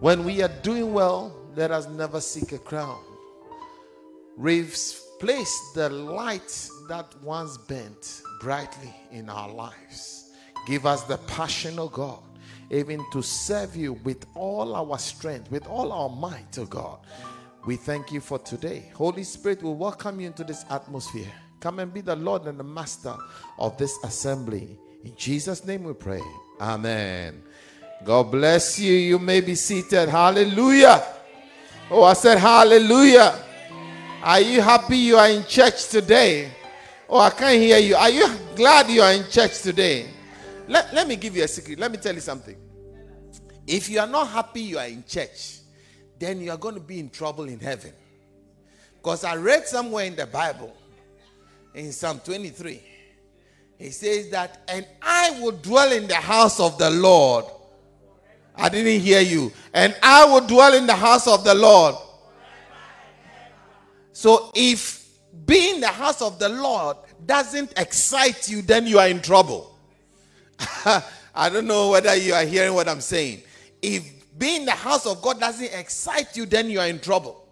When we are doing well, let us never seek a crown. Replace the light that once burnt brightly in our lives. Give us the passion, of God, even to serve you with all our strength, with all our might, oh God. We thank you for today. Holy Spirit we welcome you into this atmosphere. Come and be the Lord and the Master of this assembly. In Jesus' name we pray. Amen. God bless you. You may be seated. Hallelujah. Oh, I said hallelujah. Are you happy you are in church today? Oh, I can't hear you. Are you glad you are in church today? Let, let me give you a secret. Let me tell you something. If you are not happy you are in church, then you are going to be in trouble in heaven. Because I read somewhere in the Bible, in Psalm 23, he says that, and I will dwell in the house of the Lord I didn't hear you. And I will dwell in the house of the Lord. So if being in the house of the Lord doesn't excite you, then you are in trouble. I don't know whether you are hearing what I'm saying. If being in the house of God doesn't excite you, then you are in trouble.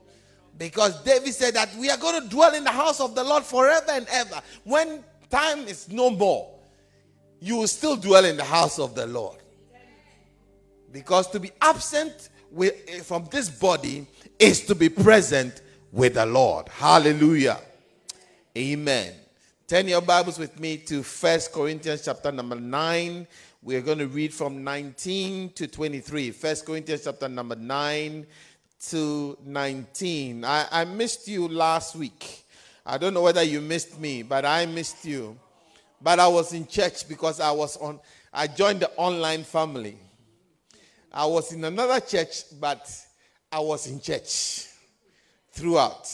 Because David said that we are going to dwell in the house of the Lord forever and ever. When time is no more, you will still dwell in the house of the Lord. Because to be absent with, eh, from this body is to be present with the Lord. Hallelujah. Amen. Turn your Bibles with me to First Corinthians chapter number 9. We are going to read from 19 to 23. First Corinthians chapter number 9 to 19. I, I missed you last week. I don't know whether you missed me, but I missed you. But I was in church because I was on I joined the online family. I was in another church, but I was in church throughout.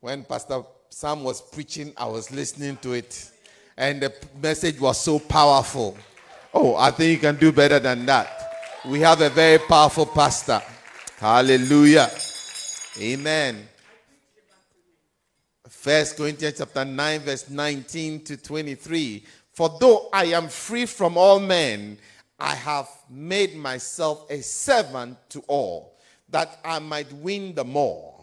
When Pastor Sam was preaching, I was listening to it, and the message was so powerful. Oh, I think you can do better than that. We have a very powerful pastor. Hallelujah. Amen. First Corinthians chapter 9, verse 19 to 23. For though I am free from all men, I have made myself a servant to all, that I might win the more.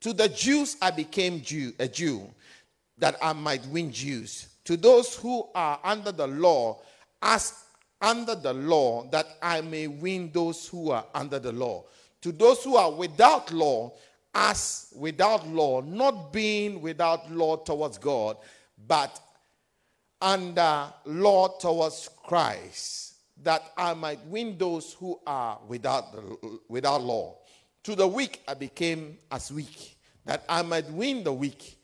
To the Jews I became Jew, a Jew, that I might win Jews. To those who are under the law, as under the law, that I may win those who are under the law. To those who are without law, as without law, not being without law towards God, but under law towards Christ that I might win those who are without, the, without law. To the weak I became as weak, that I might win the weak.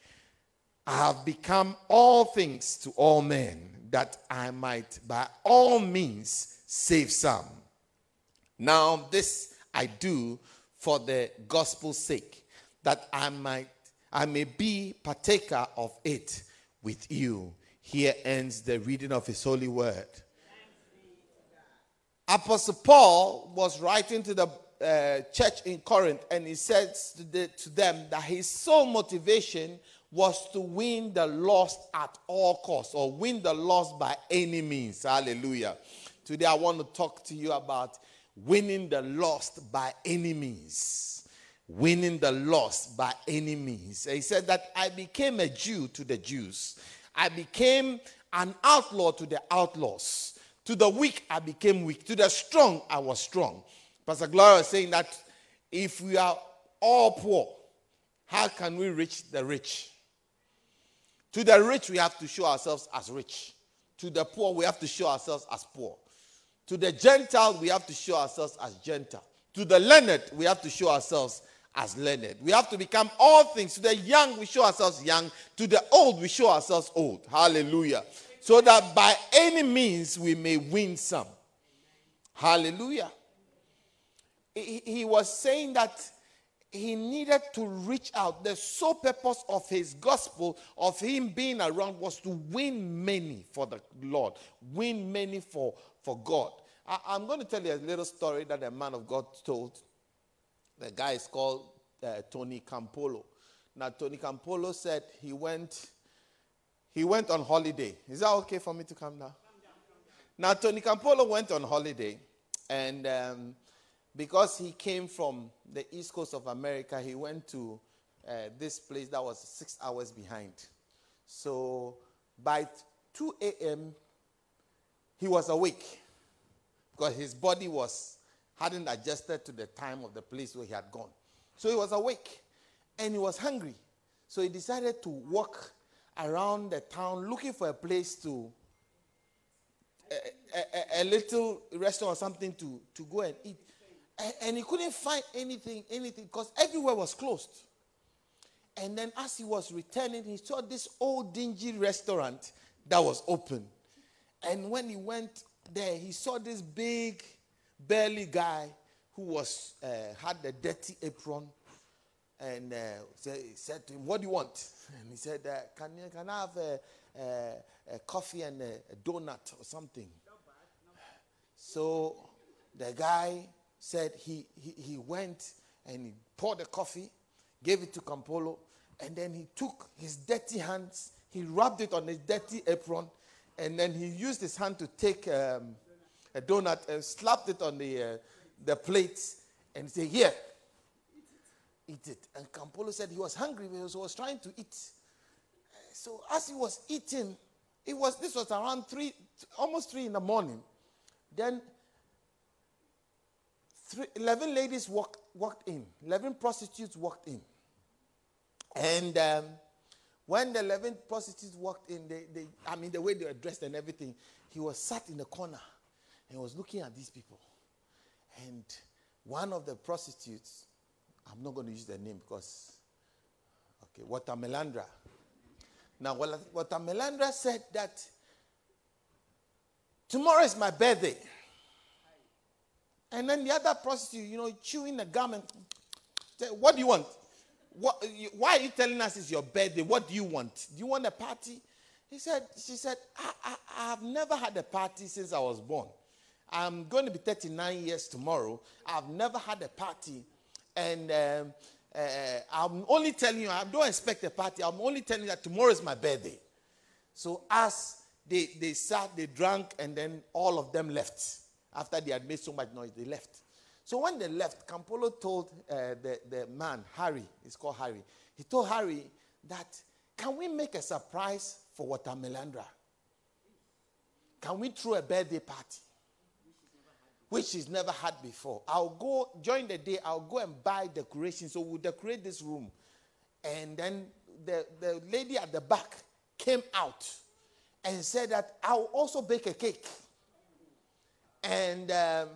I have become all things to all men, that I might by all means save some. Now, this I do for the gospel's sake, that I might I may be partaker of it with you. Here ends the reading of his holy word. Apostle Paul was writing to the uh, church in Corinth, and he says to, the, to, them that his sole motivation was to win the lost at all costs, or win the lost by any means. Hallelujah. Today, I want to talk to you about winning the lost by any means. Winning the lost by any means. He said that I became a Jew to the Jews, I became an outlaw to the outlaws. To the weak, I became weak. To the strong, I was strong. Pastor Gloria is saying that if we are all poor, how can we reach the rich? To the rich, we have to show ourselves as rich. To the poor, we have to show ourselves as poor. To the Gentile, we have to show ourselves as Gentile. To the learned, we have to show ourselves as learned. We have to become all things. To the young, we show ourselves young. To the old, we show ourselves old. Hallelujah so that by any means we may win some. Hallelujah. He, he, was saying that he needed to reach out. The sole purpose of his gospel, of him being around, was to win many for the Lord, win many for, for God. I, I'm going to tell you a little story that a man of God told. The guy is called uh, Tony Campolo. Now, Tony Campolo said he went he went on holiday. Is that okay for me to come now? Now, Tony Campolo went on holiday, and um, because he came from the east coast of America, he went to uh, this place that was six hours behind. So by 2 a.m., he was awake because his body was hadn't adjusted to the time of the place where he had gone. So he was awake and he was hungry. So he decided to walk around the town looking for a place to a, a, a little restaurant or something to, to go and eat. And, and he couldn't find anything, anything, because everywhere was closed. And then as he was returning, he saw this old dingy restaurant that was open. And when he went there, he saw this big, burly guy who was uh, had a dirty apron, and uh, said, said to him, "What do you want?" And he said, uh, "Can can I have a, a, a coffee and a, a donut or something?" So the guy said he, he, he went and he poured the coffee, gave it to Campolo, and then he took his dirty hands, he rubbed it on his dirty apron, and then he used his hand to take um, a donut and slapped it on the, uh, the plate and say, Here, eat it. And Campolo said he was hungry because he was trying to eat. So as he was eating, it was this was around three, almost three in the morning. Then three, 11 ladies walked, walked in, 11 prostitutes walked in. And um, when the 11 prostitutes walked in, they, they, I mean, the way they were dressed and everything, he was sat in the corner and was looking at these people. And one of the prostitutes, I'm not going to use the name because, okay, Watamelandra. Now, Watamelandra said that tomorrow is my birthday. And then the other prostitute, you know, chewing the gum and What do you want? What, why are you telling us it's your birthday? What do you want? Do you want a party? He said, She said, I, I, I have never had a party since I was born. I'm going to be 39 years tomorrow. I've never had a party. And um, uh, I'm only telling you, I don't expect a party. I'm only telling you that tomorrow is my birthday. So as they, they sat, they drank, and then all of them left. After they had made so much noise, they left. So when they left, Campolo told uh, the, the man, Harry, it's called Harry, he told Harry that, can we make a surprise for Watamelandra? Can we throw a birthday party? Which she's never had before. I'll go, during the day, I'll go and buy decorations. So we'll decorate this room. And then the, the lady at the back came out and said that I'll also bake a cake. And um,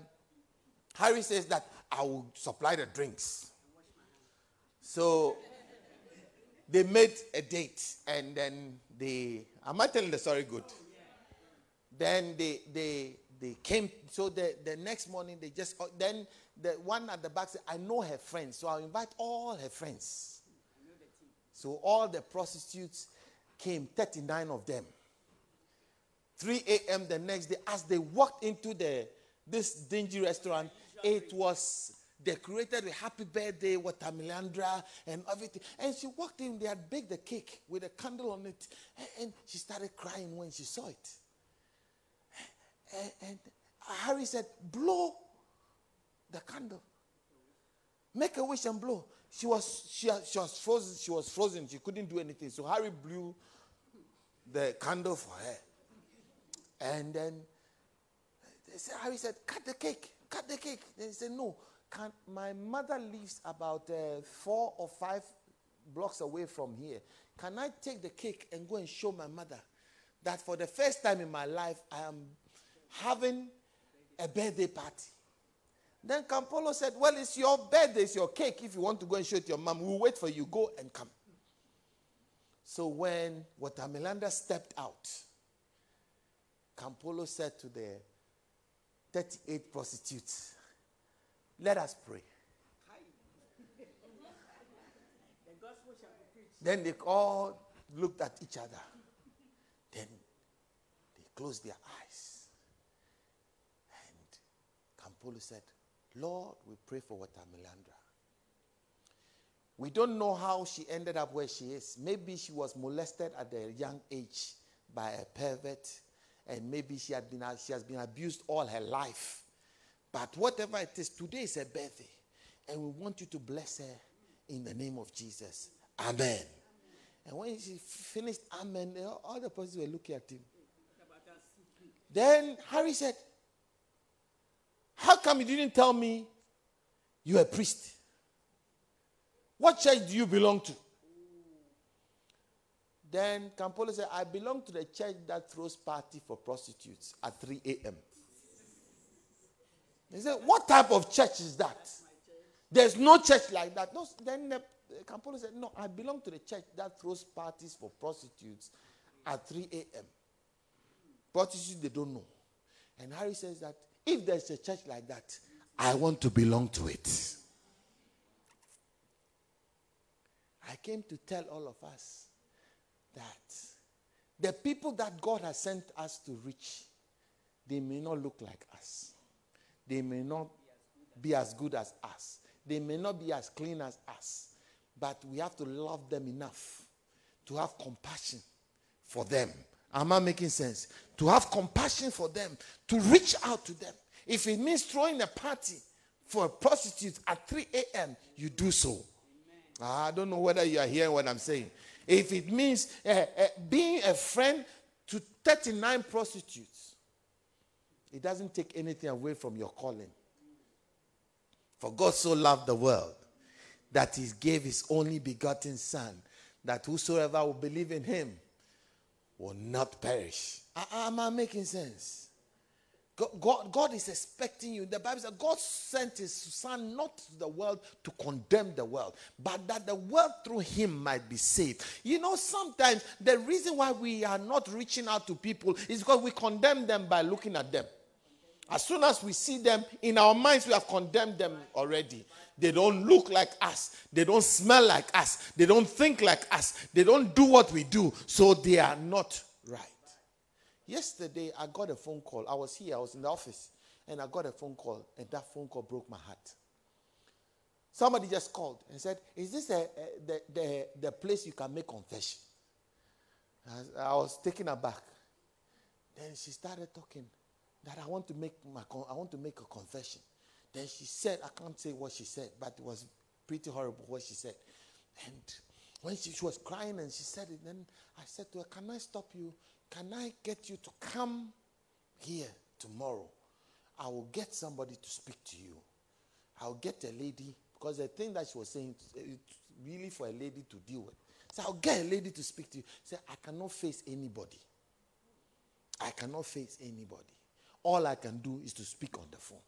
Harry says that I will supply the drinks. So they made a date and then they, am I telling the story good? Then they, they, they came, so the, the next morning they just, oh, then the one at the back said, I know her friends, so I'll invite all her friends. So all the prostitutes came, 39 of them. 3 a.m. the next day, as they walked into the this dingy restaurant, it was decorated with happy birthday, Watamelandra, and everything. And she walked in, they had baked the cake with a candle on it, and she started crying when she saw it. And, and Harry said, Blow the candle. Make a wish and blow. She was, she, she was frozen. She was frozen. She couldn't do anything. So Harry blew the candle for her. And then Harry said, cut the cake, cut the cake. Then he said, no. Can, my mother lives about uh, four or five blocks away from here. Can I take the cake and go and show my mother that for the first time in my life I am having a birthday party? Then Campolo said, Well, it's your birthday, it's your cake. If you want to go and show it to your mom, we'll wait for you. Go and come. So when Watamelandra stepped out, Campolo said to the 38 prostitutes, let us pray. then they all looked at each other. Then they closed their eyes. Campolo said, Lord, we pray for Watamelandra. We don't know how she ended up where she is. Maybe she was molested at a young age by a pervert and maybe she, had been, she has been abused all her life. But whatever it is, today is her birthday. And we want you to bless her in the name of Jesus. Amen. And when she finished, Amen, all the persons were looking at him. Then Harry said, How come you didn't tell me you're a priest? What church do you belong to? Then Campolo said, I belong to the church that throws party for prostitutes at 3 a.m. He said, What type of church is that? There's no church like that. No, then the, Campolo said, No, I belong to the church that throws parties for prostitutes at 3 a.m. Prostitutes, they don't know. And Harry says that if there's a church like that, I want to belong to it. I came to tell all of us that the people that God has sent us to reach, they may not look like us. They may not be as good as us. They may not be as clean as us. But we have to love them enough to have compassion for them. Am I making sense? To have compassion for them, to reach out to them. If it means throwing a party for a prostitute at 3 a.m., you do so. I don't know whether you are hearing what I'm saying. If it means uh, uh, being a friend to 39 prostitutes, it doesn't take anything away from your calling. For God so loved the world that he gave his only begotten Son, that whosoever will believe in him will not perish. Am I making sense? God, God, is expecting you. The Bible says God sent his son not to the world to condemn the world, but that the world through him might be saved. You know, sometimes the reason why we are not reaching out to people is because we condemn them by looking at them. As soon as we see them in our minds, we have condemned them already. They don't look like us. They don't smell like us. They don't think like us. They don't do what we do. So they are not right. Yesterday, I got a phone call. I was here, I was in the office, and I got a phone call, and that phone call broke my heart. Somebody just called and said, Is this a, a, the, the, the place you can make confession? I, I was taken aback. Then she started talking that I want to make my I want to make a confession. Then she said, I can't say what she said, but it was pretty horrible what she said. And when she, she was crying and she said it, then I said to her, Can I stop you? Can I get you to come here tomorrow? I will get somebody to speak to you. I'll get a lady, because the thing that she was saying, it's really for a lady to deal with. So I'll get a lady to speak to you. Say, I cannot face anybody. I cannot face anybody. All I can do is to speak on the phone.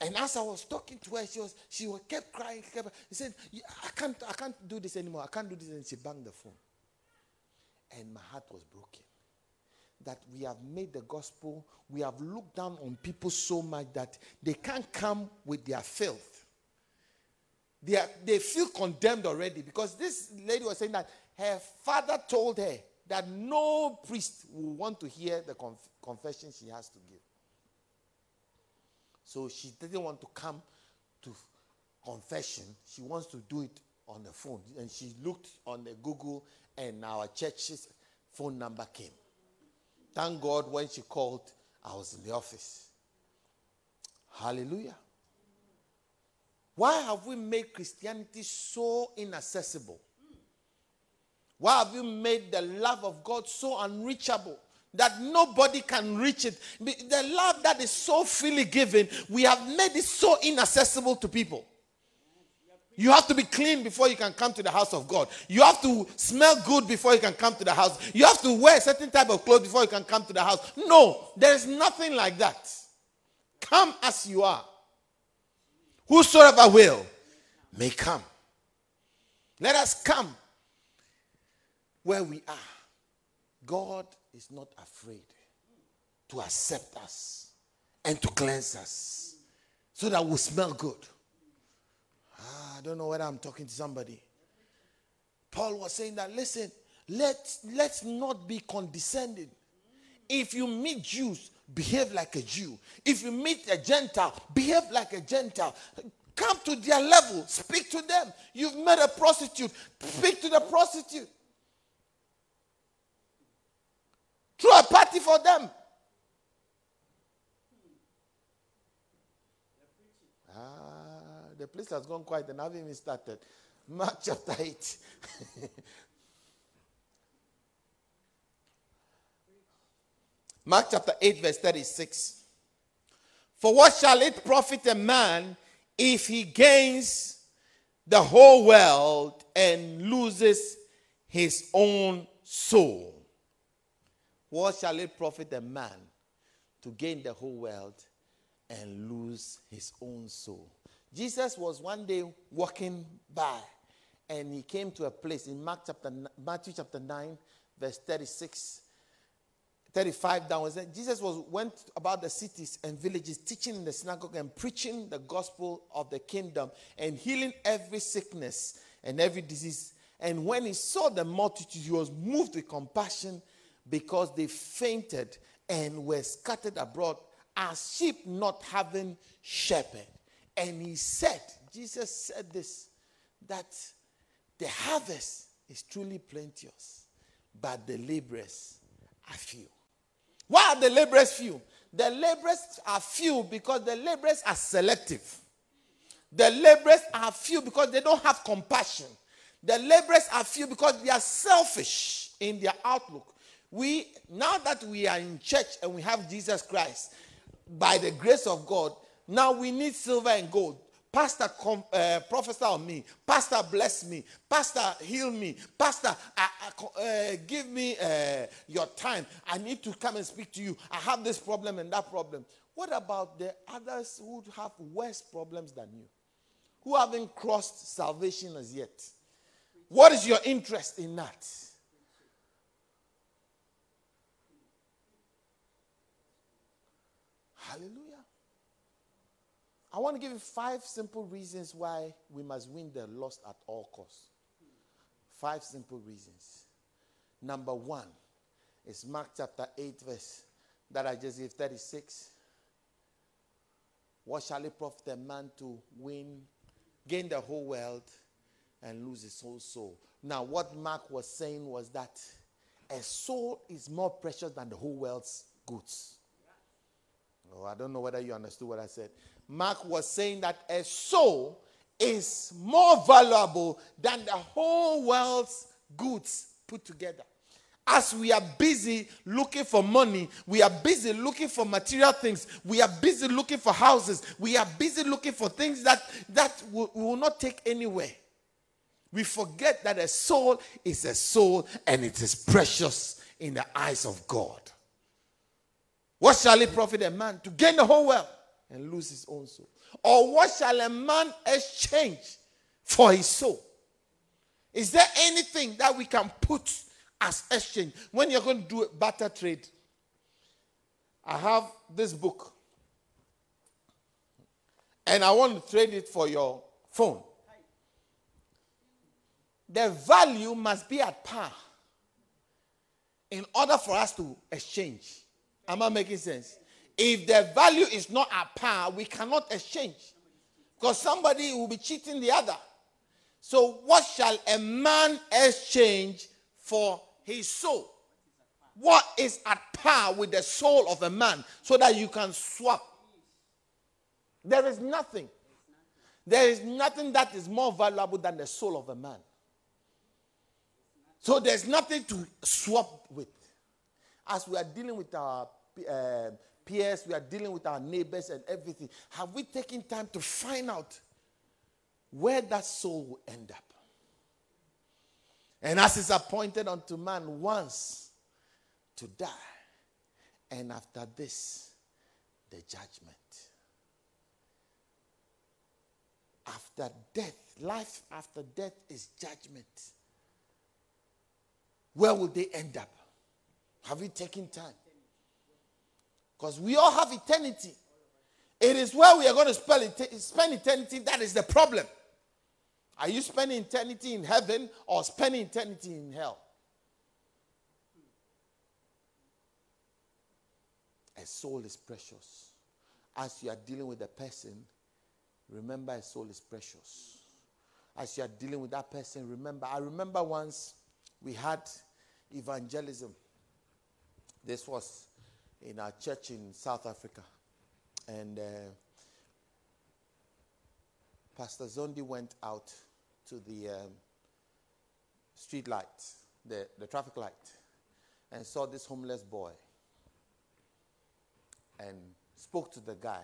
And as I was talking to her, she was she was, kept crying. Kept, he said, "I can't, I can't do this anymore. I can't do this." And she banged the phone. And my heart was broken. That we have made the gospel, we have looked down on people so much that they can't come with their filth. They, are, they feel condemned already because this lady was saying that her father told her that no priest will want to hear the conf- confession she has to give. So she didn't want to come to confession. She wants to do it on the phone. And she looked on the Google, and our church's phone number came. Thank God when she called, I was in the office. Hallelujah. Why have we made Christianity so inaccessible? Why have you made the love of God so unreachable? that nobody can reach it. The love that is so freely given, we have made it so inaccessible to people. You have to be clean before you can come to the house of God. You have to smell good before you can come to the house. You have to wear a certain type of clothes before you can come to the house. No, there is nothing like that. Come as you are. Whosoever will may come. Let us come where we are. God is not afraid to accept us and to cleanse us so that we smell good. Ah, I don't know whether I'm talking to somebody. Paul was saying that, listen, let, let's not be condescending. If you meet Jews, behave like a Jew. If you meet a Gentile, behave like a Gentile. Come to their level, speak to them. You've met a prostitute, speak to the prostitute. Throw a party for them. Ah, the place has gone quiet and I haven't even started. Mark chapter 8. Mark chapter 8, verse 36. For what shall it profit a man if he gains the whole world and loses his own soul? What shall it profit a man to gain the whole world and lose his own soul? Jesus was one day walking by and he came to a place in Mark chapter, Matthew chapter 9, verse 36 35 downwards. Jesus was went about the cities and villages, teaching in the synagogue and preaching the gospel of the kingdom and healing every sickness and every disease. And when he saw the multitude, he was moved with compassion because they fainted and were scattered abroad as sheep not having shepherd. And he said, Jesus said this, that the harvest is truly plenteous, but the laborers are few. Why are the laborers few? The laborers are few because the laborers are selective. The laborers are few because they don't have compassion. The laborers are few because they are selfish in their outlook. We now that we are in church and we have Jesus Christ, by the grace of God, now we need silver and gold. Pastor, com, uh, prophesy on me. Pastor, bless me. Pastor, heal me. Pastor, uh, uh, give me uh, your time. I need to come and speak to you. I have this problem and that problem. What about the others who have worse problems than you? Who haven't crossed salvation as yet? What is your interest in that? Hallelujah. I want to give you five simple reasons why we must win the lost at all costs. Five simple reasons. Number one is Mark chapter 8, verse that I just gave 36. What shall it profit a man to win, gain the whole world, and lose his whole soul? Now, what Mark was saying was that a soul is more precious than the whole world's goods. Oh, I don't know whether you understood what I said. Mark was saying that a soul is more valuable than the whole world's goods put together. As we are busy looking for money, we are busy looking for material things, we are busy looking for houses, we are busy looking for things that, that we will not take anywhere. We forget that a soul is a soul and it is precious in the eyes of God. What shall it profit a man to gain the whole world and lose his own soul? Or what shall a man exchange for his soul? Is there anything that we can put as exchange when you're going to do a barter trade? I have this book and I want to trade it for your phone. The value must be at par in order for us to exchange. Am I making sense? If the value is not at par, we cannot exchange. Because somebody will be cheating the other. So, what shall a man exchange for his soul? What is at par with the soul of a man so that you can swap? There is nothing. There is nothing that is more valuable than the soul of a man. So there's nothing to swap with. As we are dealing with our uh, peers, we are dealing with our neighbors and everything. Have we taken time to find out where that soul will end up? And as is appointed unto man once to die, and after this, the judgment. After death, life after death is judgment. Where will they end up? Have you taken time? Because we all have eternity. It is where we are going to spend eternity that is the problem. Are you spending eternity in heaven or spending eternity in hell? A soul is precious. As you are dealing with a person, remember a soul is precious. As you are dealing with that person, remember. I remember once we had evangelism. This was in our church in South Africa. And uh, Pastor Zondi went out to the um, street light, the, the traffic light, and saw this homeless boy and spoke to the guy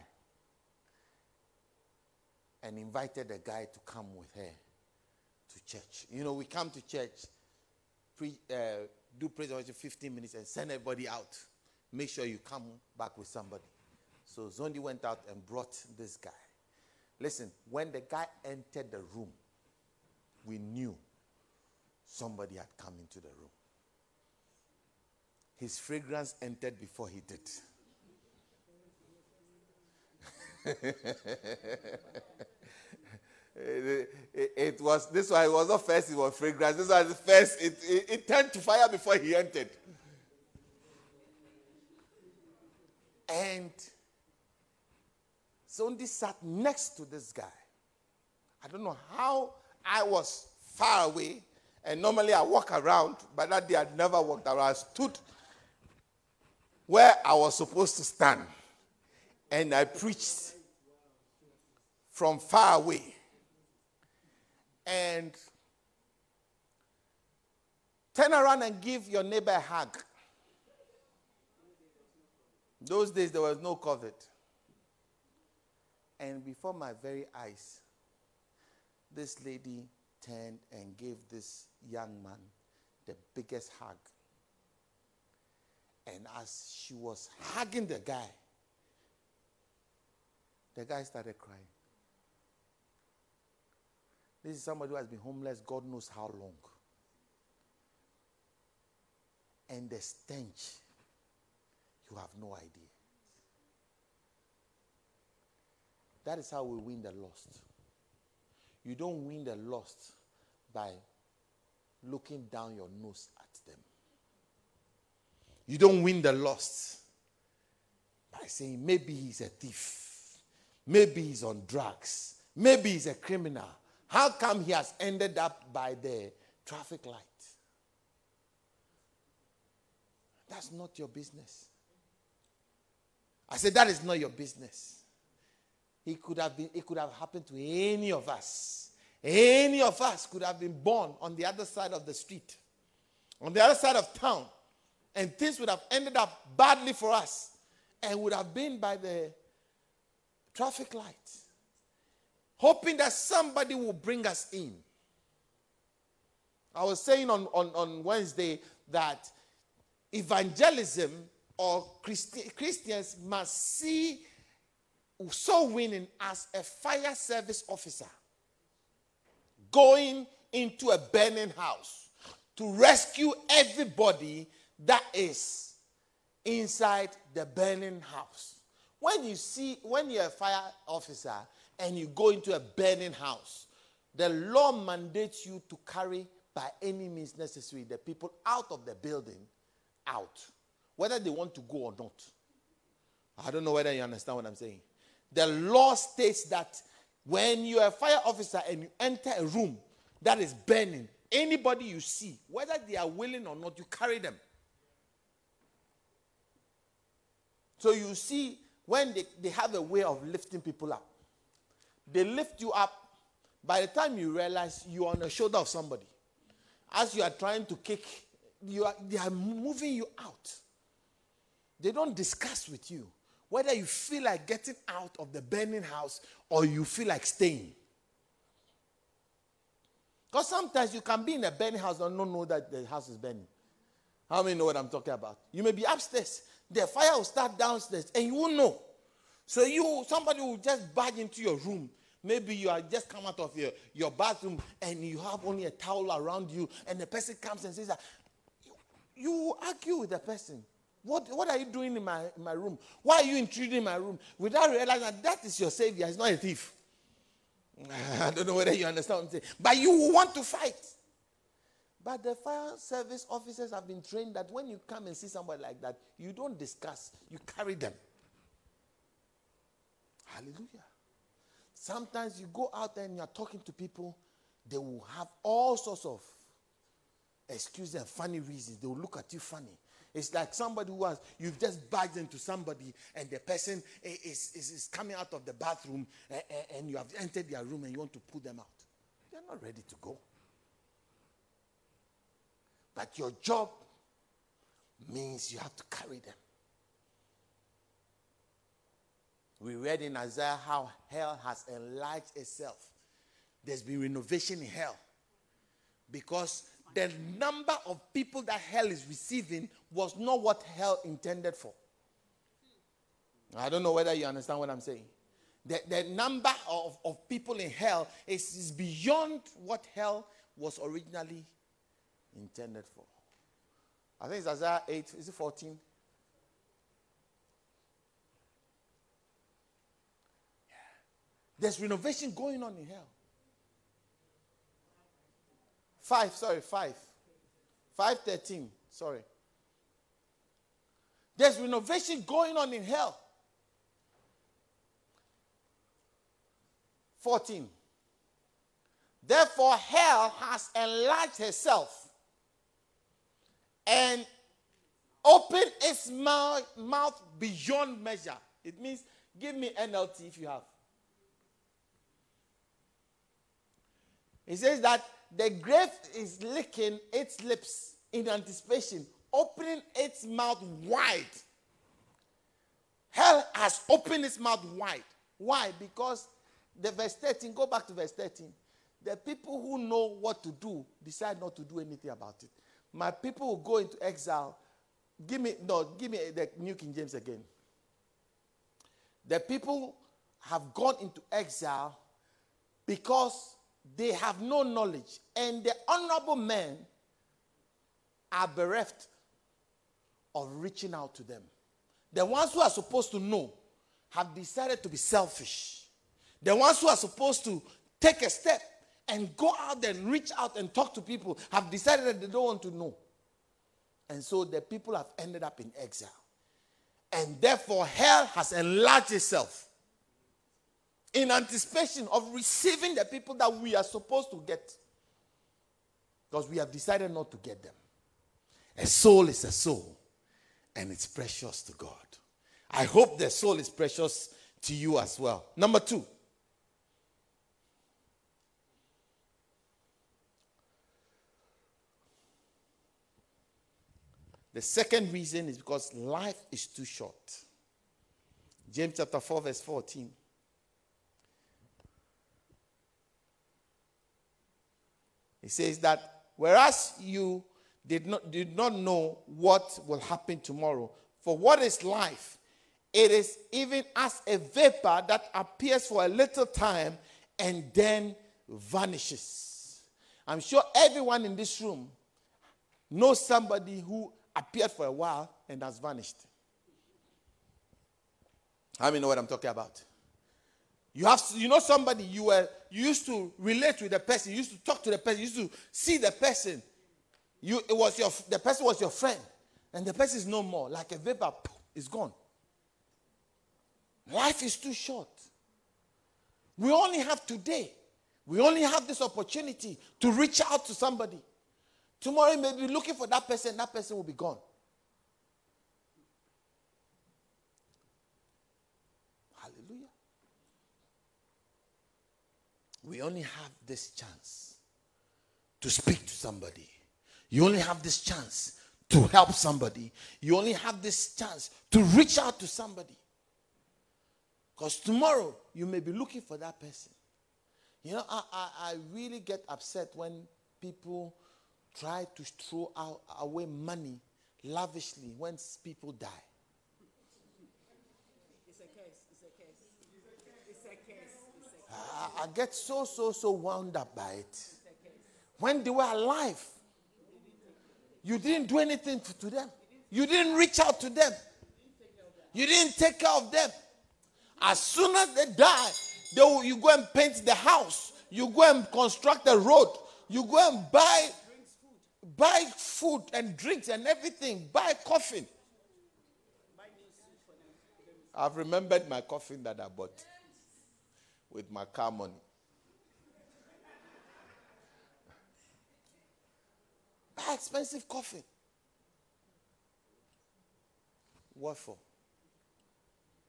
and invited the guy to come with her to church. You know, we come to church, pre, uh, do praise worship 15 minutes, and send everybody out. Make sure you come back with somebody. So Zondi went out and brought this guy. Listen, when the guy entered the room, we knew somebody had come into the room. His fragrance entered before he did. it, it, it, was this one. It was not first. It was fragrance. This was the first. It, it, it turned to fire before he entered. And Zondi sat next to this guy. I don't know how I was far away, and normally I walk around, but that day I never walked around. I stood where I was supposed to stand, and I preached from far away. And turn around and give your neighbor a hug. Those days there was no COVID. And before my very eyes, this lady turned and gave this young man the biggest hug. And as she was hugging the guy, the guy started crying. This is somebody who has been homeless, God knows how long. And the stench, you have no idea. That is how we win the lost. You don't win the lost by looking down your nose at them. You don't win the lost by saying maybe he's a thief, maybe he's on drugs, maybe he's a criminal. How come he has ended up by the traffic light? That's not your business. I said, that is not your business. It could have been, it could have happened to any of us. Any of us could have been born on the other side of the street, on the other side of town, and things would have ended up badly for us and would have been by the traffic light, hoping that somebody will bring us in. I was saying on, on, on Wednesday that evangelism or Christi- Christians must see soul winning as a fire service officer going into a burning house to rescue everybody that is inside the burning house. When you see, when you're a fire officer and you go into a burning house, the law mandates you to carry by any means necessary the people out of the building out, whether they want to go or not. I don't know whether you understand what I'm saying. The law states that when you're a fire officer and you enter a room that is burning, anybody you see, whether they are willing or not, you carry them. So you see, when they, they have a way of lifting people up, they lift you up. By the time you realize you're on the shoulder of somebody, as you are trying to kick, you are, they are moving you out. They don't discuss with you whether you feel like getting out of the burning house or you feel like staying. Because sometimes you can be in a burning house and not know that the house is burning. How many know what I'm talking about? You may be upstairs, the fire will start downstairs, and you won't know. So you somebody will just barge into your room. Maybe you are just come out of your, your bathroom and you have only a towel around you, and the person comes and says that you, you argue with the person. What, what are you doing in my, in my room? Why are you intruding in my room? Without realizing that that is your savior, he's not a thief. I don't know whether you understand what I'm saying. But you want to fight. But the fire service officers have been trained that when you come and see somebody like that, you don't discuss, you carry them. Hallelujah. Sometimes you go out there and you're talking to people, they will have all sorts of excuses and funny reasons. They will look at you funny It's like somebody who has, you've just barged into somebody and the person is, is, is coming out of the bathroom and, and you have entered their room and you want to pull them out. They're not ready to go. But your job means you have to carry them. We read in Isaiah how hell has enlarged itself. There's been renovation in hell because the number of people that hell is receiving was not what hell intended for. I don't know whether you understand what I'm saying. The, the number of, of people in hell is, is beyond what hell was originally intended for. I think it's Isaiah 8, is it 14? There's renovation going on in hell. Five, sorry, five. Five thirteen, sorry. There's renovation going on in hell. 14. Therefore, hell has enlarged herself and opened its mouth, mouth beyond measure. It means, give me NLT if you have. He says that the grave is licking its lips in anticipation, opening its mouth wide. Hell has opened its mouth wide. Why? Because the verse 13, go back to verse 13. The people who know what to do decide not to do anything about it. My people will go into exile. Give me, no, give me the New King James again. The people have gone into exile because they have no knowledge, and the honorable men are bereft of reaching out to them. The ones who are supposed to know have decided to be selfish. The ones who are supposed to take a step and go out and reach out and talk to people have decided that they don't want to know. And so the people have ended up in exile. And therefore, hell has enlarged itself in anticipation of receiving the people that we are supposed to get. Because we have decided not to get them. A soul is a soul, and it's precious to God. I hope the soul is precious to you as well. Number two. The second reason is because life is too short. James chapter 4, verse 14. He says that whereas you did not, did not know what will happen tomorrow, for what is life? It is even as a vapor that appears for a little time and then vanishes. I'm sure everyone in this room knows somebody who appeared for a while and has vanished. How many know what I'm talking about? You have, you know, somebody you were you used to relate with the person, you used to talk to the person, you used to see the person. You, it was your, the person was your friend, and the person is no more. Like a vapor, is gone. Life is too short. We only have today. We only have this opportunity to reach out to somebody. Tomorrow you may be looking for that person, that person will be gone. We only have this chance to speak to somebody. You only have this chance to help somebody. You only have this chance to reach out to somebody. Because tomorrow you may be looking for that person. You know, I, I, I, really get upset when people try to throw out, away money lavishly when people die. I, I get so, so, so wound up by it. When they were alive, you didn't do anything to, to them. You didn't reach out to them. You didn't take care of them. As soon as they die, they will, you go and paint the house. You go and construct the road. You go and buy, buy food and drinks and everything. Buy coffin. I've remembered my coffin that I bought with my car money. Buy expensive coffee. What for?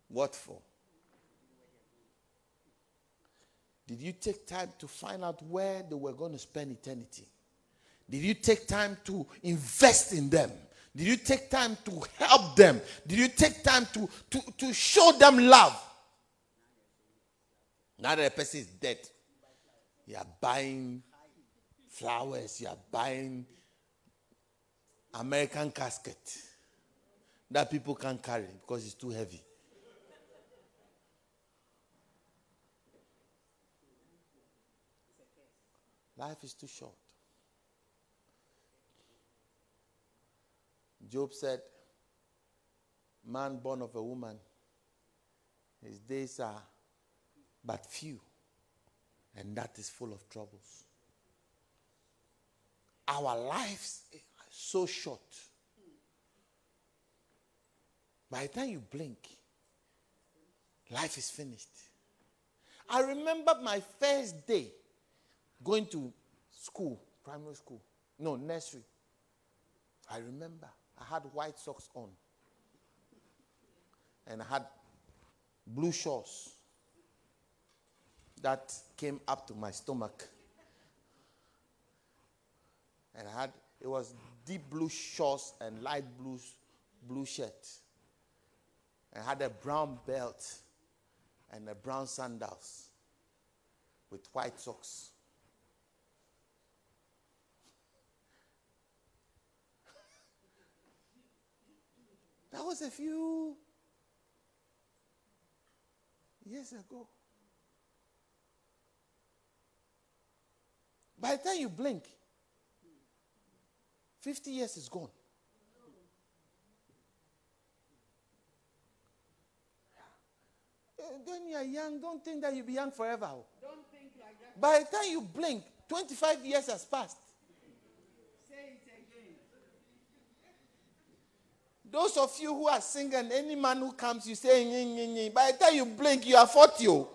What for? Did you take time to find out where they were going to spend eternity? Did you take time to invest in them? Did you take time to help them? Did you take time to, to, to show them love? Now that the person is dead, you are buying flowers, you are buying American casket that people can't carry because it's too heavy. Life is too short. Job said, Man born of a woman, his days are but few, and that is full of troubles. Our lives are so short. By the time you blink, life is finished. I remember my first day going to school, primary school, no, nursery. I remember I had white socks on and I had blue shorts that came up to my stomach. And I had, it was deep blue shorts and light blue, blue shirt. And I had a brown belt and a brown sandals with white socks. that was a few years ago. By the time you blink, 50 years is gone. When you are young, don't think that you'll be young forever. Don't think like that. By the time you blink, 25 years has passed. Say it again. Those of you who are single, any man who comes, you say, nye, nye, nye. by the time you blink, you are 40.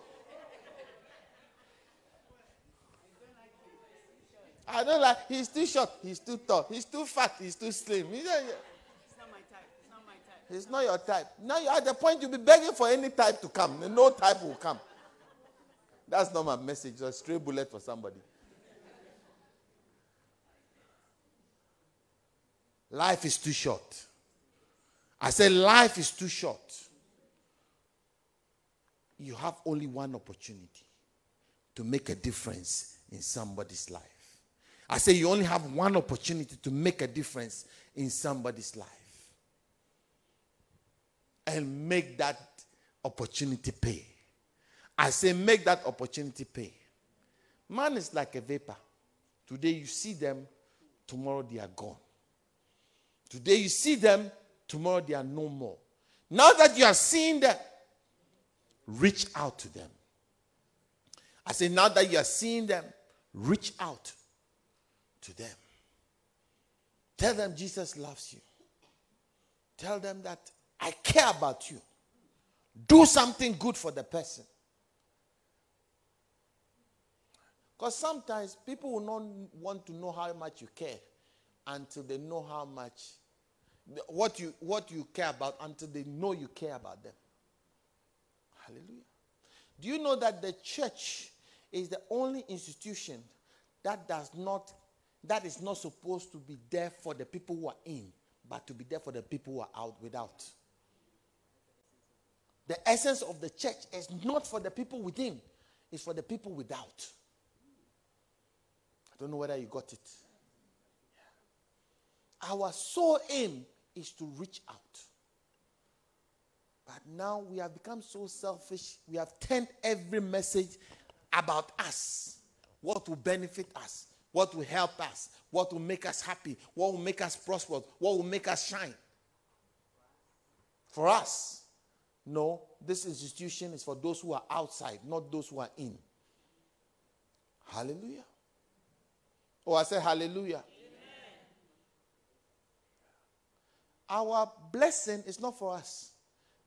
I don't like, he's too short, he's too tall, he's too fat, he's too slim. He's, not my type. It's not my type. It's not your type. Now you're at the point you'll be begging for any type to come. No type will come. That's not my message. It's a stray bullet for somebody. Life is too short. I said, life is too short. You have only one opportunity to make a difference in somebody's life. I say you only have one opportunity to make a difference in somebody's life. And make that opportunity pay. I say make that opportunity pay. Man is like a vapor. Today you see them, tomorrow they are gone. Today you see them, tomorrow they are no more. Now that you are seeing them, reach out to them. I say, now that you are seeing them, reach out to them. Tell them Jesus loves you. Tell them that I care about you. Do something good for the person. Because sometimes people will not want to know how much you care until they know how much what you what you care about until they know you care about them. Hallelujah. Do you know that the church is the only institution that does not that is not supposed to be there for the people who are in, but to be there for the people who are out without. The essence of the church is not for the people within, it's for the people without. I don't know whether you got it. Our sole aim is to reach out. But now we have become so selfish, we have turned every message about us, what will benefit us, what will help us, what will make us happy, what will make us prosperous, what will make us shine. For us, no, this institution is for those who are outside, not those who are in. Hallelujah. Oh, I say hallelujah. Our blessing is not for us,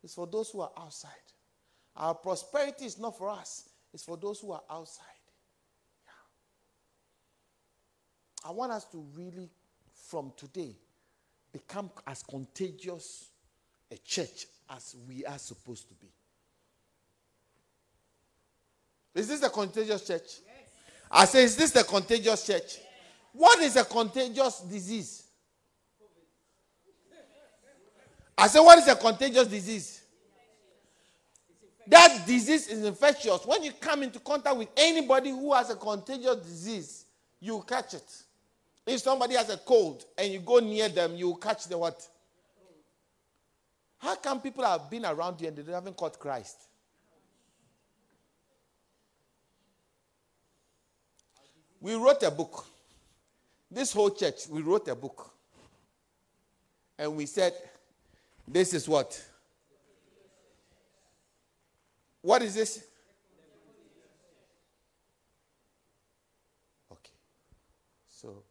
it's for those who are outside. Our prosperity is not for us, it's for those who are outside. I want us to really, from today, become as contagious a church as we are supposed to be. Is this the contagious church? I say, is this the contagious church? What is a contagious disease? I say, what is a contagious disease? That disease is infectious. When you come into contact with anybody who has a contagious disease, you catch it. If somebody has a cold and you go near them, you catch the what? How come people have been around you and they haven't caught Christ? We wrote a book. This whole church, we wrote a book. And we said, this is what? What is this? Okay. So,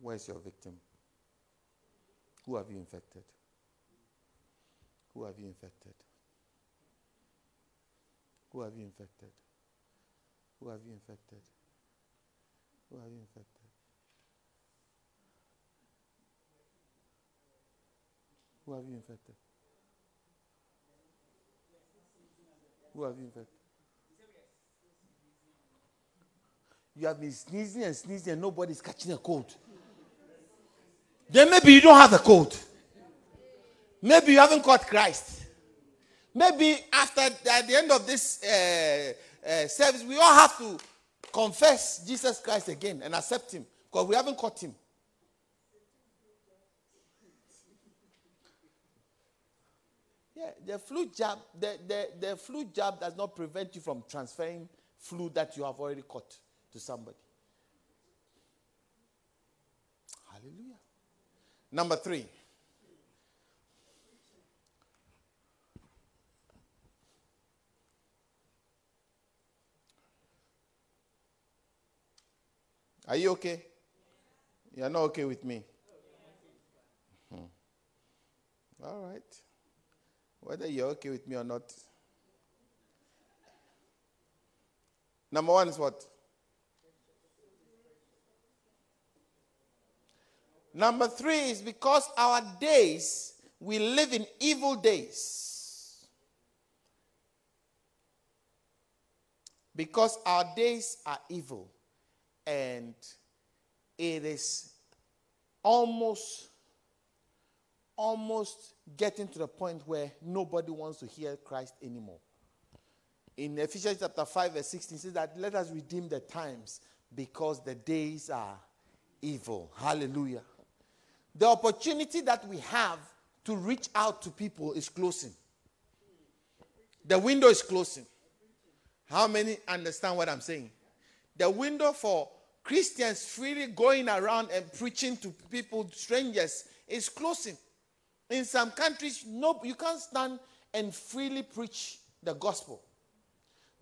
where's your victim? Who have you infected? Who have you infected? Who have you infected? Who have you infected? Who have you infected? Who have you infected? Who have you infected? You have been sneezing and sneezing and nobody's catching a cold. Then maybe you don't have a cold. Maybe you haven't caught Christ. Maybe after at the end of this uh, uh, service, we all have to confess Jesus Christ again and accept Him because we haven't caught Him. Yeah, the flu jab, the, the, the flu jab does not prevent you from transferring flu that you have already caught to somebody. Hallelujah. Number three. Are you okay? You're not okay with me? Hmm. All right. Whether you're okay with me or not. Number one is what? Number three is because our days, we live in evil days. Because our days are evil. And it is almost, almost getting to the point where nobody wants to hear Christ anymore. In Ephesians chapter 5, verse 16, it says that let us redeem the times because the days are evil. Hallelujah. The opportunity that we have to reach out to people is closing. The window is closing. How many understand what I'm saying? The window for Christians freely going around and preaching to people, strangers, is closing. In some countries, no, you can't stand and freely preach the gospel.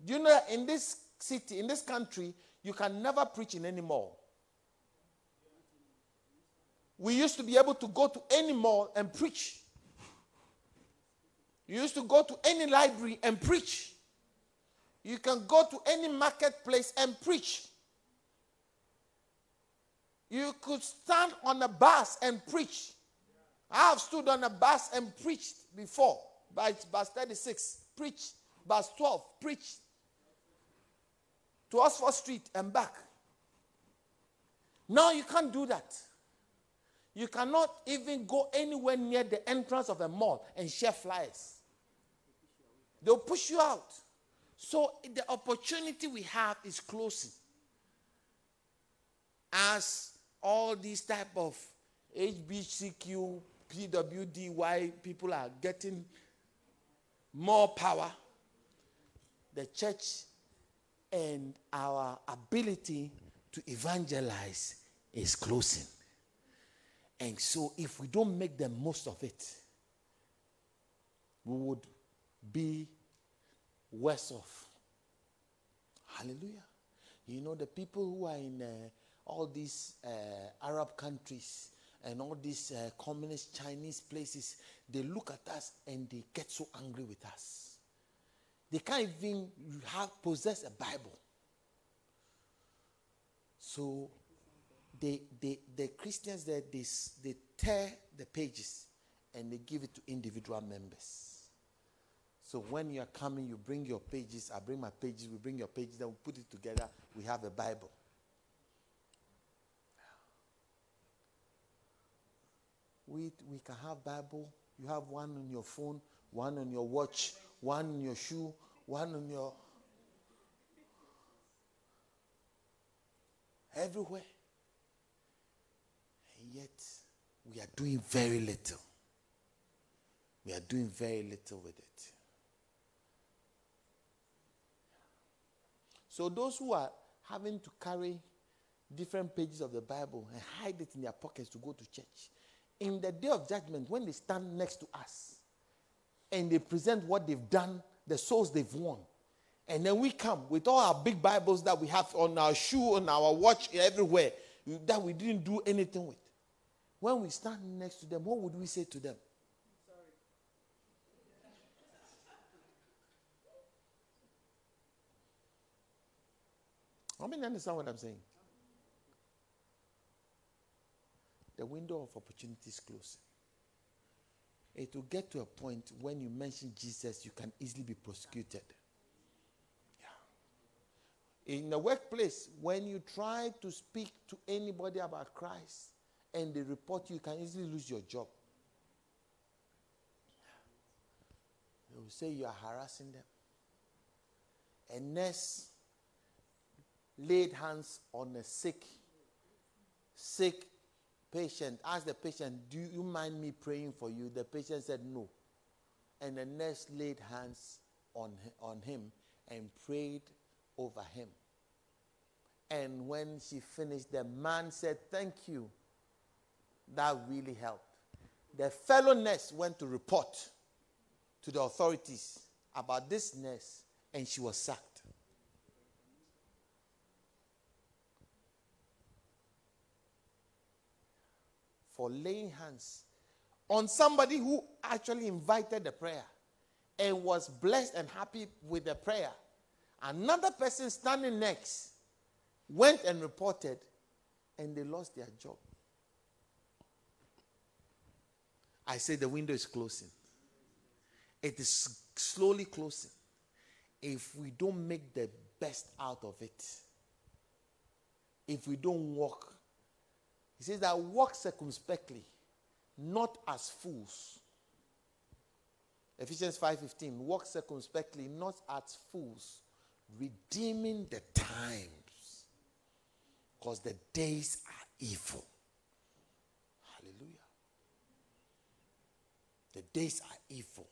Do you know in this city, in this country, you can never preach in any mall? We used to be able to go to any mall and preach. You used to go to any library and preach. You can go to any marketplace and preach. You could stand on a bus and preach. I have stood on a bus and preached before. Bus 36, preach. Bus 12, preach. To Oxford Street and back. Now you can't do that. You cannot even go anywhere near the entrance of a mall and share flyers. They'll push you out. So the opportunity we have is closing. As all these type of HBCQ, PWDY people are getting more power, the church and our ability to evangelize is closing. And so, if we don't make the most of it, we would be worse off. Hallelujah. You know, the people who are in uh, all these uh, Arab countries and all these uh, communist Chinese places, they look at us and they get so angry with us. They can't even have possess a Bible. So they, they, the Christians there, they, they tear the pages and they give it to individual members. So when you are coming, you bring your pages. I bring my pages. We bring your pages. Then we put it together. We have a Bible. We, we can have Bible. You have one on your phone, one on your watch, one on your shoe, one on your everywhere. Yet we are doing very little. We are doing very little with it. So those who are having to carry different pages of the Bible and hide it in their pockets to go to church, in the day of judgment, when they stand next to us and they present what they've done, the souls they've won, and then we come with all our big Bibles that we have on our shoe, on our watch, everywhere, that we didn't do anything with. When we stand next to them, what would we say to them? How many understand what I'm saying? The window of opportunity is closing. It will get to a point when you mention Jesus, you can easily be prosecuted. Yeah. In the workplace, when you try to speak to anybody about Christ and they report you, you can easily lose your job. They will say you are harassing them. A nurse laid hands on a sick, sick patient. Asked the patient, Do you mind me praying for you? The patient said no. And the nurse laid hands on, on him and prayed over him. And when she finished, the man said, Thank you. That really helped. The fellow nurse went to report to the authorities about this nurse, and she was sacked. for laying hands on somebody who actually invited the prayer and was blessed and happy with the prayer. Another person standing next went and reported, and they lost their job. I say the window is closing. It is slowly closing. If we don't make the best out of it, if we don't walk he says that walk circumspectly, not as fools. Ephesians 5:15, walk circumspectly, not as fools, redeeming the times. Because the days are evil. Hallelujah. The days are evil.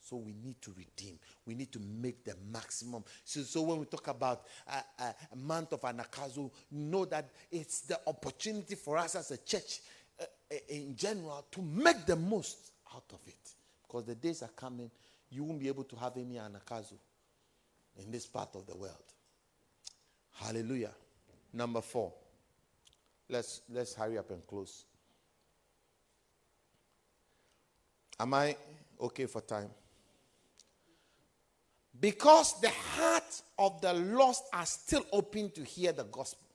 So we need to redeem. We need to make the maximum. So, so when we talk about a, a, month of anagkazo, know that it's the opportunity for us as a church uh, uh, in general to make the most out of it. Because the days are coming, you won't be able to have any anagkazo in this part of the world. Hallelujah. Number four. Let's let's hurry up and close. Am I okay for time? Because the heart of the lost are still open to hear the gospel.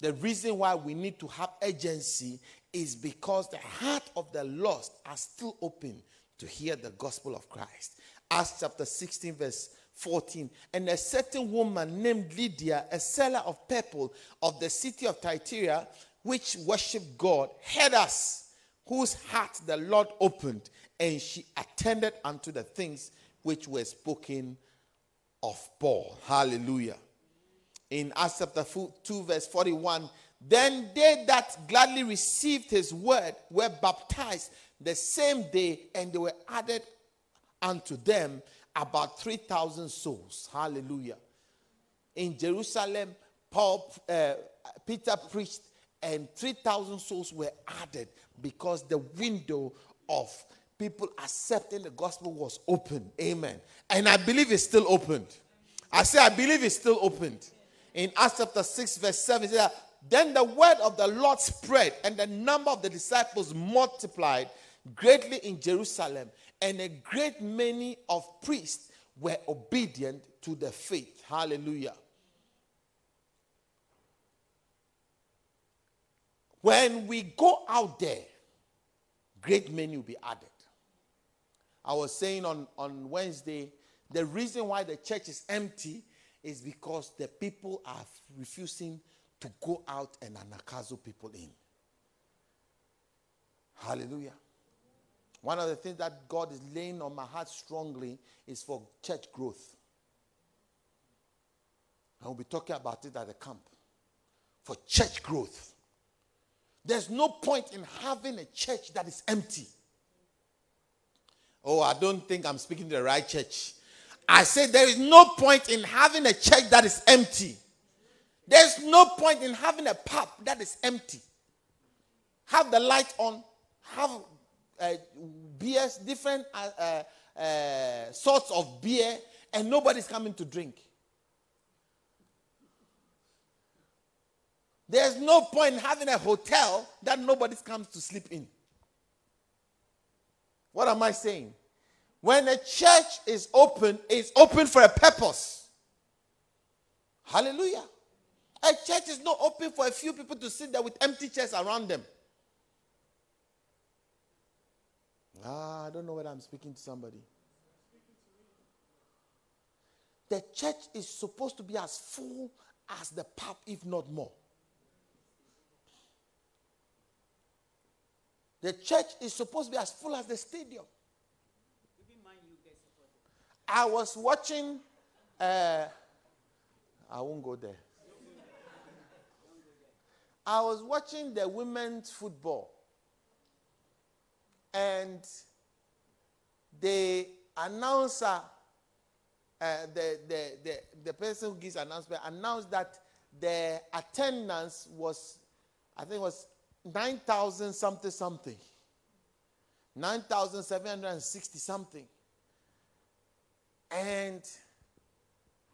The reason why we need to have urgency is because the heart of the lost are still open to hear the gospel of Christ. Acts chapter 16, verse 14. And a certain woman named Lydia, a seller of purple of the city of Thyatira, which worshiped God, heard us, whose heart the Lord opened, and she attended unto the things which were spoken of Paul. Hallelujah. In Acts chapter 2, verse 41, then they that gladly received his word were baptized the same day, and they were added unto them about 3,000 souls. Hallelujah. In Jerusalem, Paul, uh, Peter preached, and 3,000 souls were added because the window of people accepting the gospel was open. Amen. And I believe it's still opened. I say, I believe it's still opened. In Acts chapter 6, verse 7, it says, Then the word of the Lord spread, and the number of the disciples multiplied greatly in Jerusalem, and a great many of priests were obedient to the faith. Hallelujah. When we go out there, great many will be added. I was saying on, on Wednesday, the reason why the church is empty is because the people are refusing to go out and anagkazo people in. Hallelujah. One of the things that God is laying on my heart strongly is for church growth. I will be talking about it at the camp. For church growth. There's no point in having a church that is empty. Oh, I don't think I'm speaking to the right church. I said there is no point in having a church that is empty. There's no point in having a pub that is empty. Have the light on, have uh, beers, different uh, uh, uh, sorts of beer, and nobody's coming to drink. There's no point in having a hotel that nobody comes to sleep in. What am I saying? When a church is open, it's open for a purpose. Hallelujah. A church is not open for a few people to sit there with empty chairs around them. Ah, I don't know whether I'm speaking to somebody. The church is supposed to be as full as the pub, if not more. The church is supposed to be as full as the stadium. I was watching, uh, I won't go there. I was watching the women's football, and the announcer, uh, the, the, the, the person who gives announcement, announced that the attendance was, I think, was 9,000 something something. 9,760 something. And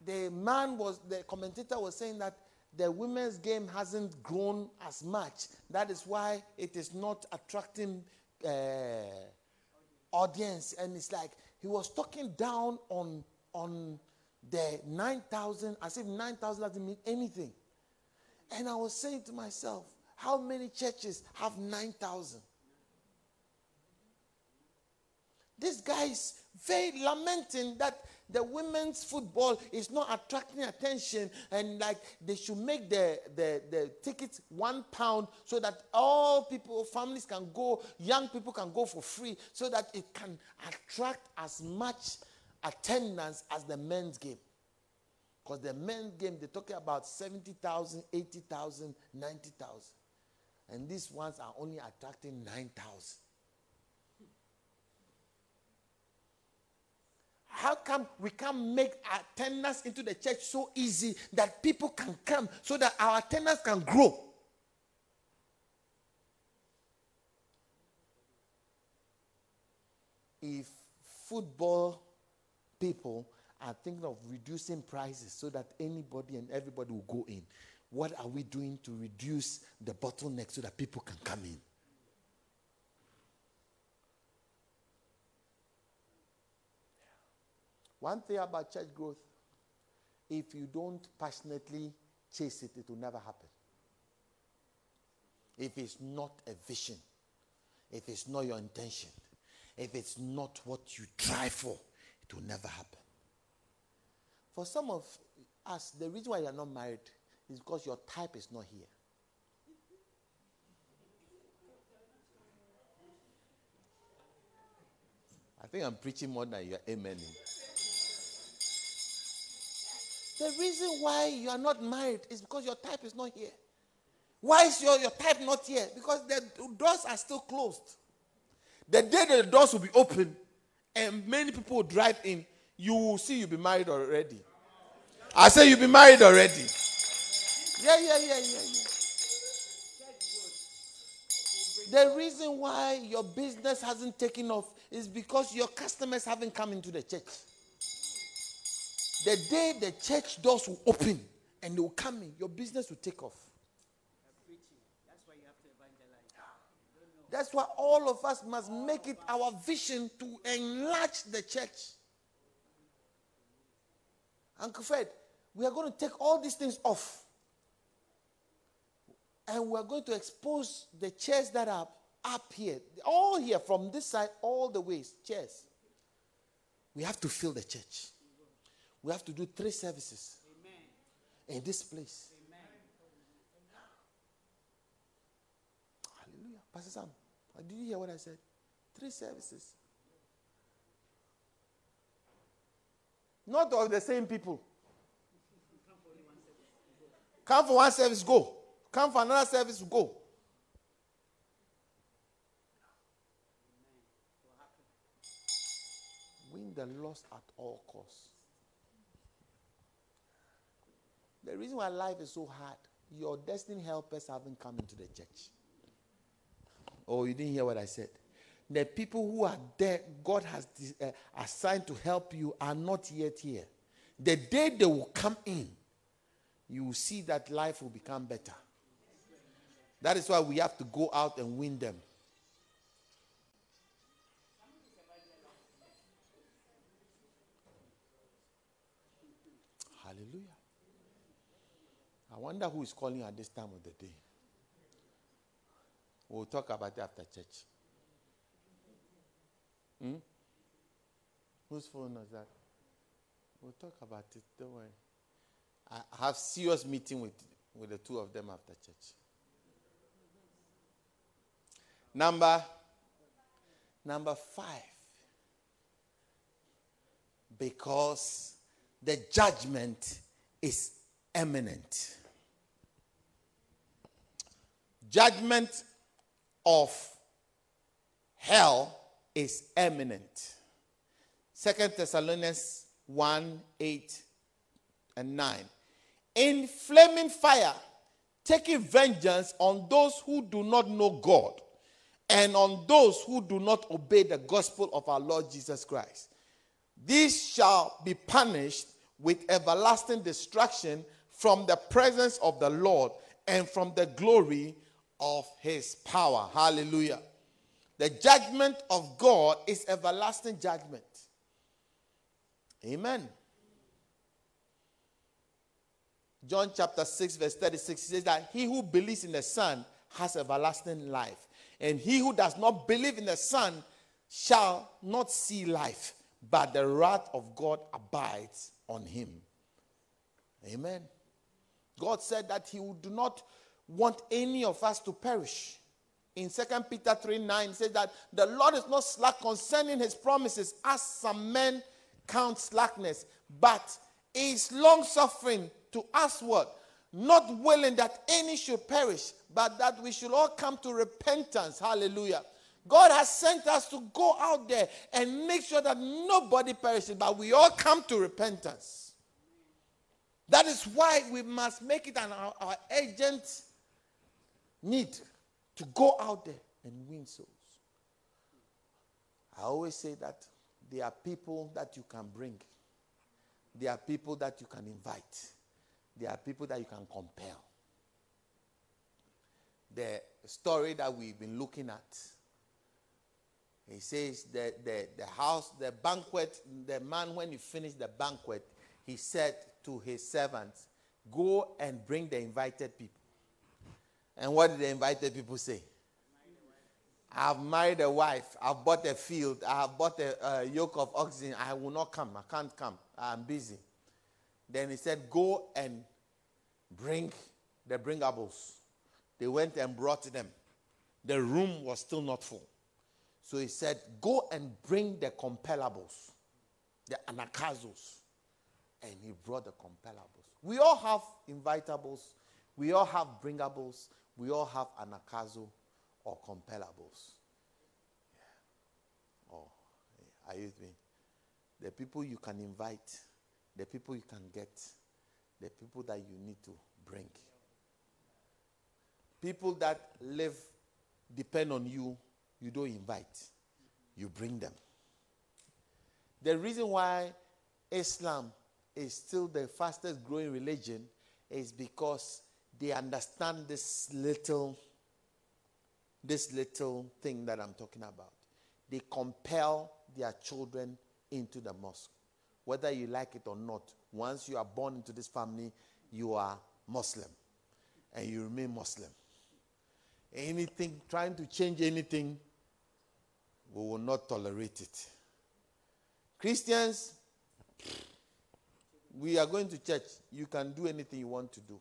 the man was, the commentator was saying that the women's game hasn't grown as much. That is why it is not attracting uh, audience. And it's like he was talking down on, on the 9,000 as if 9,000 doesn't mean anything. And I was saying to myself, how many churches have 9,000? This guy is very lamenting that the women's football is not attracting attention and like they should make the, the, the tickets one pound so that all people families can go young people can go for free so that it can attract as much attendance as the men's game because the men's game they're talking about 70000 80000 90000 and these ones are only attracting 9000 How come we can't make attendance into the church so easy that people can come so that our attendance can grow? If football people are thinking of reducing prices so that anybody and everybody will go in, what are we doing to reduce the bottleneck so that people can come in? One thing about church growth, if you don't passionately chase it, it will never happen. If it's not a vision, if it's not your intention, if it's not what you try for, it will never happen. For some of us, the reason why you're not married is because your type is not here. I think I'm preaching more than you're amening. The reason why you are not married is because your type is not here. Why is your, your type not here? Because the doors are still closed. The day the doors will be open and many people will drive in, you will see you'll be married already. I say you'll be married already. Yeah, yeah, yeah, yeah, yeah. The reason why your business hasn't taken off is because your customers haven't come into the church. The day the church doors will open and they will come in, your business will take off. That's why all of us must make it our vision to enlarge the church. Uncle Fred, we are going to take all these things off. And we're going to expose the chairs that are up here, all here, from this side, all the ways, chairs. We have to fill the church. We have to do three services in this place. Hallelujah. Pastor Sam, did you hear what I said? Three services. Not of the same people. Come for one service, go. Come for another service, go. Win the lost at all costs. The reason why life is so hard, your destiny helpers haven't come into the church. Oh, you didn't hear what I said. The people who are there, God has uh, assigned to help you, are not yet here. The day they will come in, you will see that life will become better. That is why we have to go out and win them. Hallelujah. I wonder who is calling at this time of the day. We'll talk about it after church. Hmm? Whose phone was that? We'll talk about it. Don't worry. I have serious meeting with, with the two of them after church. Number number five. Because the judgment is imminent. Judgment of hell is imminent. Second Thessalonians 1 8 and 9. In flaming fire, taking vengeance on those who do not know God and on those who do not obey the gospel of our Lord Jesus Christ. These shall be punished with everlasting destruction from the presence of the Lord and from the glory of his power. Hallelujah. The judgment of God is everlasting judgment. Amen. John chapter 6, verse 36 says that he who believes in the Son has everlasting life. And he who does not believe in the Son shall not see life, but the wrath of God abides on him. Amen. God said that he would do not want any of us to perish. In 2 Peter 3 9 says that the Lord is not slack concerning his promises, as some men count slackness, but is long suffering to us what? Not willing that any should perish, but that we should all come to repentance. Hallelujah. God has sent us to go out there and make sure that nobody perishes, but we all come to repentance. That is why we must make it an our, our agent need to go out there and win souls. I always say that there are people that you can bring, there are people that you can invite, there are people that you can compel. The story that we've been looking at. He says that the, the house, the banquet, the man, when he finished the banquet, he said to his servants, Go and bring the invited people. And what did the invited people say? I've married a wife. I've bought a field. I have bought a, a yoke of oxen. I will not come. I can't come. I'm busy. Then he said, Go and bring the bringables. They went and brought them. The room was still not full. So he said, Go and bring the compellables, the anagkazos. And he brought the compellables. We all have invitables, we all have bringables, we all have anagkazo or compellables. Yeah. Oh, are you with me? The people you can invite, the people you can get, the people that you need to bring. People that live, depend on you, you don't invite, you bring them. The reason why Islam is still the fastest growing religion is because they understand this little this little thing that I'm talking about. They compel their children into the mosque. Whether you like it or not, once you are born into this family, you are Muslim and you remain Muslim. anything, trying to change anything, we will not tolerate it. Christians, we are going to church. You can do anything you want to do.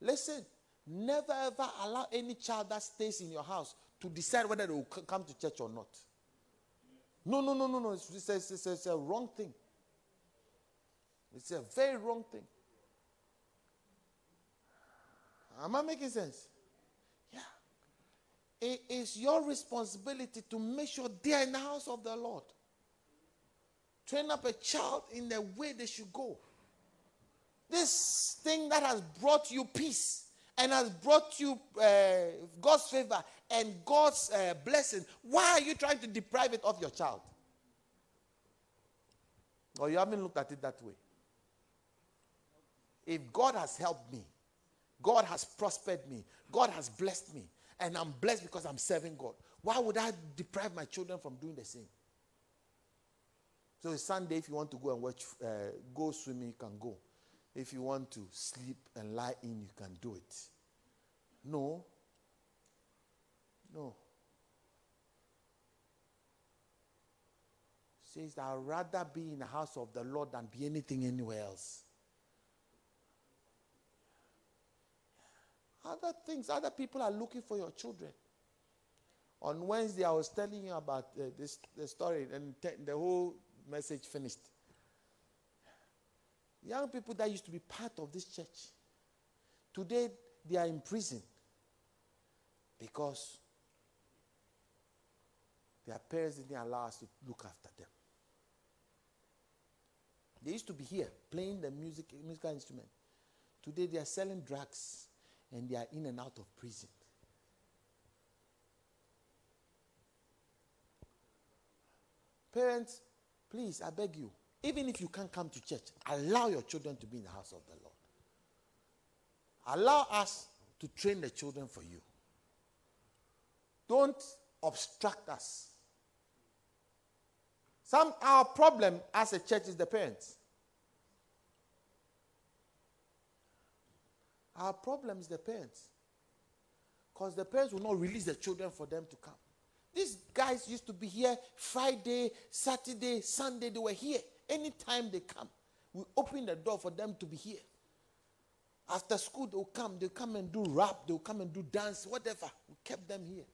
Listen, never ever allow any child that stays in your house to decide whether they will come to church or not. No, no, no, no, no. It's, it's, it's it's a wrong thing. It's a very wrong thing. Am I making sense? Yeah. It is your responsibility to make sure they are in the house of the Lord. Train up a child in the way they should go. This thing that has brought you peace and has brought you uh, God's favor and God's uh, blessing, why are you trying to deprive it of your child? Or you haven't looked at it that way. If God has helped me, God has prospered me, God has blessed me, and I'm blessed because I'm serving God, why would I deprive my children from doing the same? So Sunday. If you want to go and watch, uh, go swimming, you can go. If you want to sleep and lie in, you can do it. No. No. Says that I'd rather be in the house of the Lord than be anything anywhere else. Other things, other people are looking for your children. On Wednesday, I was telling you about uh, this the story, and te- the whole message finished. Young people that used to be part of this church, today they are in prison because their parents didn't allow us to look after them. They used to be here playing the music, musical instrument. Today they are selling drugs and they are in and out of prison. Parents, please, I beg you, even if you can't come to church, allow your children to be in the house of the Lord. Allow us to train the children for you. Don't obstruct us. Some our problem as a church is the parents. Our problem is the parents. Because the parents will not release the children for them to come. These guys used to be here Friday, Saturday, Sunday. They were here. Anytime they come, we open the door for them to be here. After school, they'll come. They'll come and do rap. They'll come and do dance, whatever. We kept them here.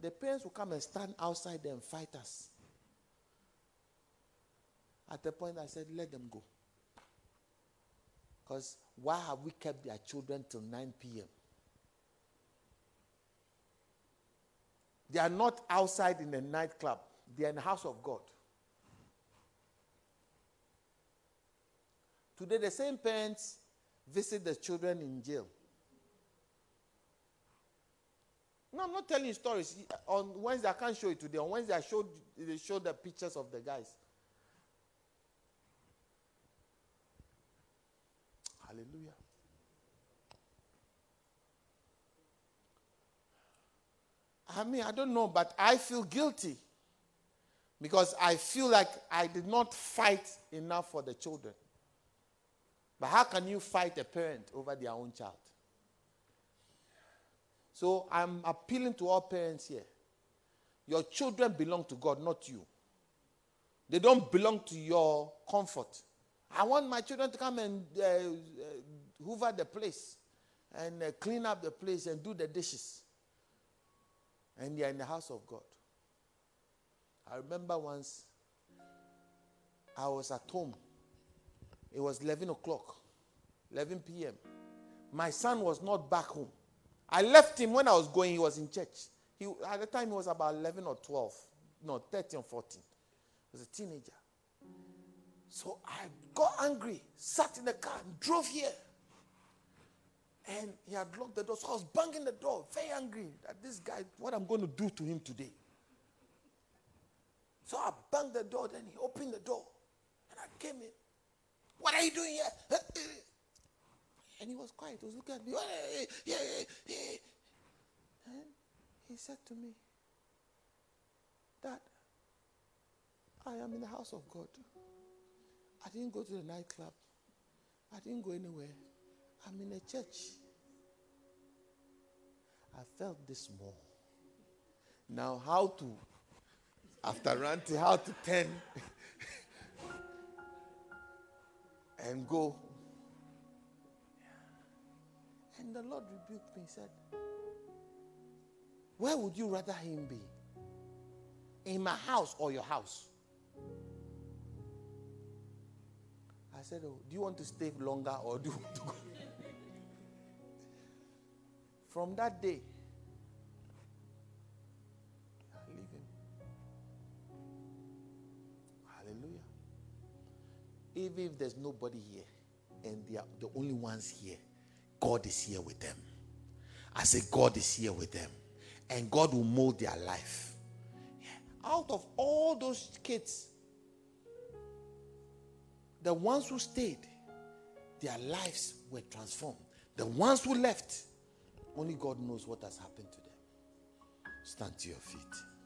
The parents will come and stand outside and fight us. At the point, I said, let them go. Because why have we kept their children till 9 p.m.? They are not outside in a nightclub, they are in the house of God. Today, the same parents visit the children in jail. No, I'm not telling stories. On Wednesday, I can't show it today. On Wednesday, I showed they showed the pictures of the guys. Hallelujah. I mean, I don't know, but I feel guilty because I feel like I did not fight enough for the children. But how can you fight a parent over their own child? So I'm appealing to all parents here. Your children belong to God, not you. They don't belong to your comfort. I want my children to come and uh, uh, hoover the place and uh, clean up the place and do the dishes. And they are in the house of God. I remember once I was at home. It was 11 o'clock, 11 p.m. My son was not back home. I left him when I was going, he was in church. He, at the time, he was about 11 or 12, no, 13 or 14. He was a teenager. So I got angry, sat in the car, and drove here. And he had locked the door. So I was banging the door, very angry that this guy, what I'm going to do to him today. So I banged the door, then he opened the door. And I came in. What are you doing here? And he was quiet. He was looking at me. And he said to me, Dad, I am in the house of God. I didn't go to the nightclub. I didn't go anywhere. I'm in a church. I felt this more. Now, how to, after ranting, how to turn and go. And the Lord rebuked me, and said, Where would you rather him be? In my house or your house? I said, Oh, do you want to stay longer or do you want to go? From that day, I leave him. Hallelujah. Even if there's nobody here and they are the only ones here, God is here with them. I say, God is here with them. And God will mold their life. Out of all those kids, the ones who stayed, their lives were transformed. The ones who left, only God knows what has happened to them. Stand to your feet.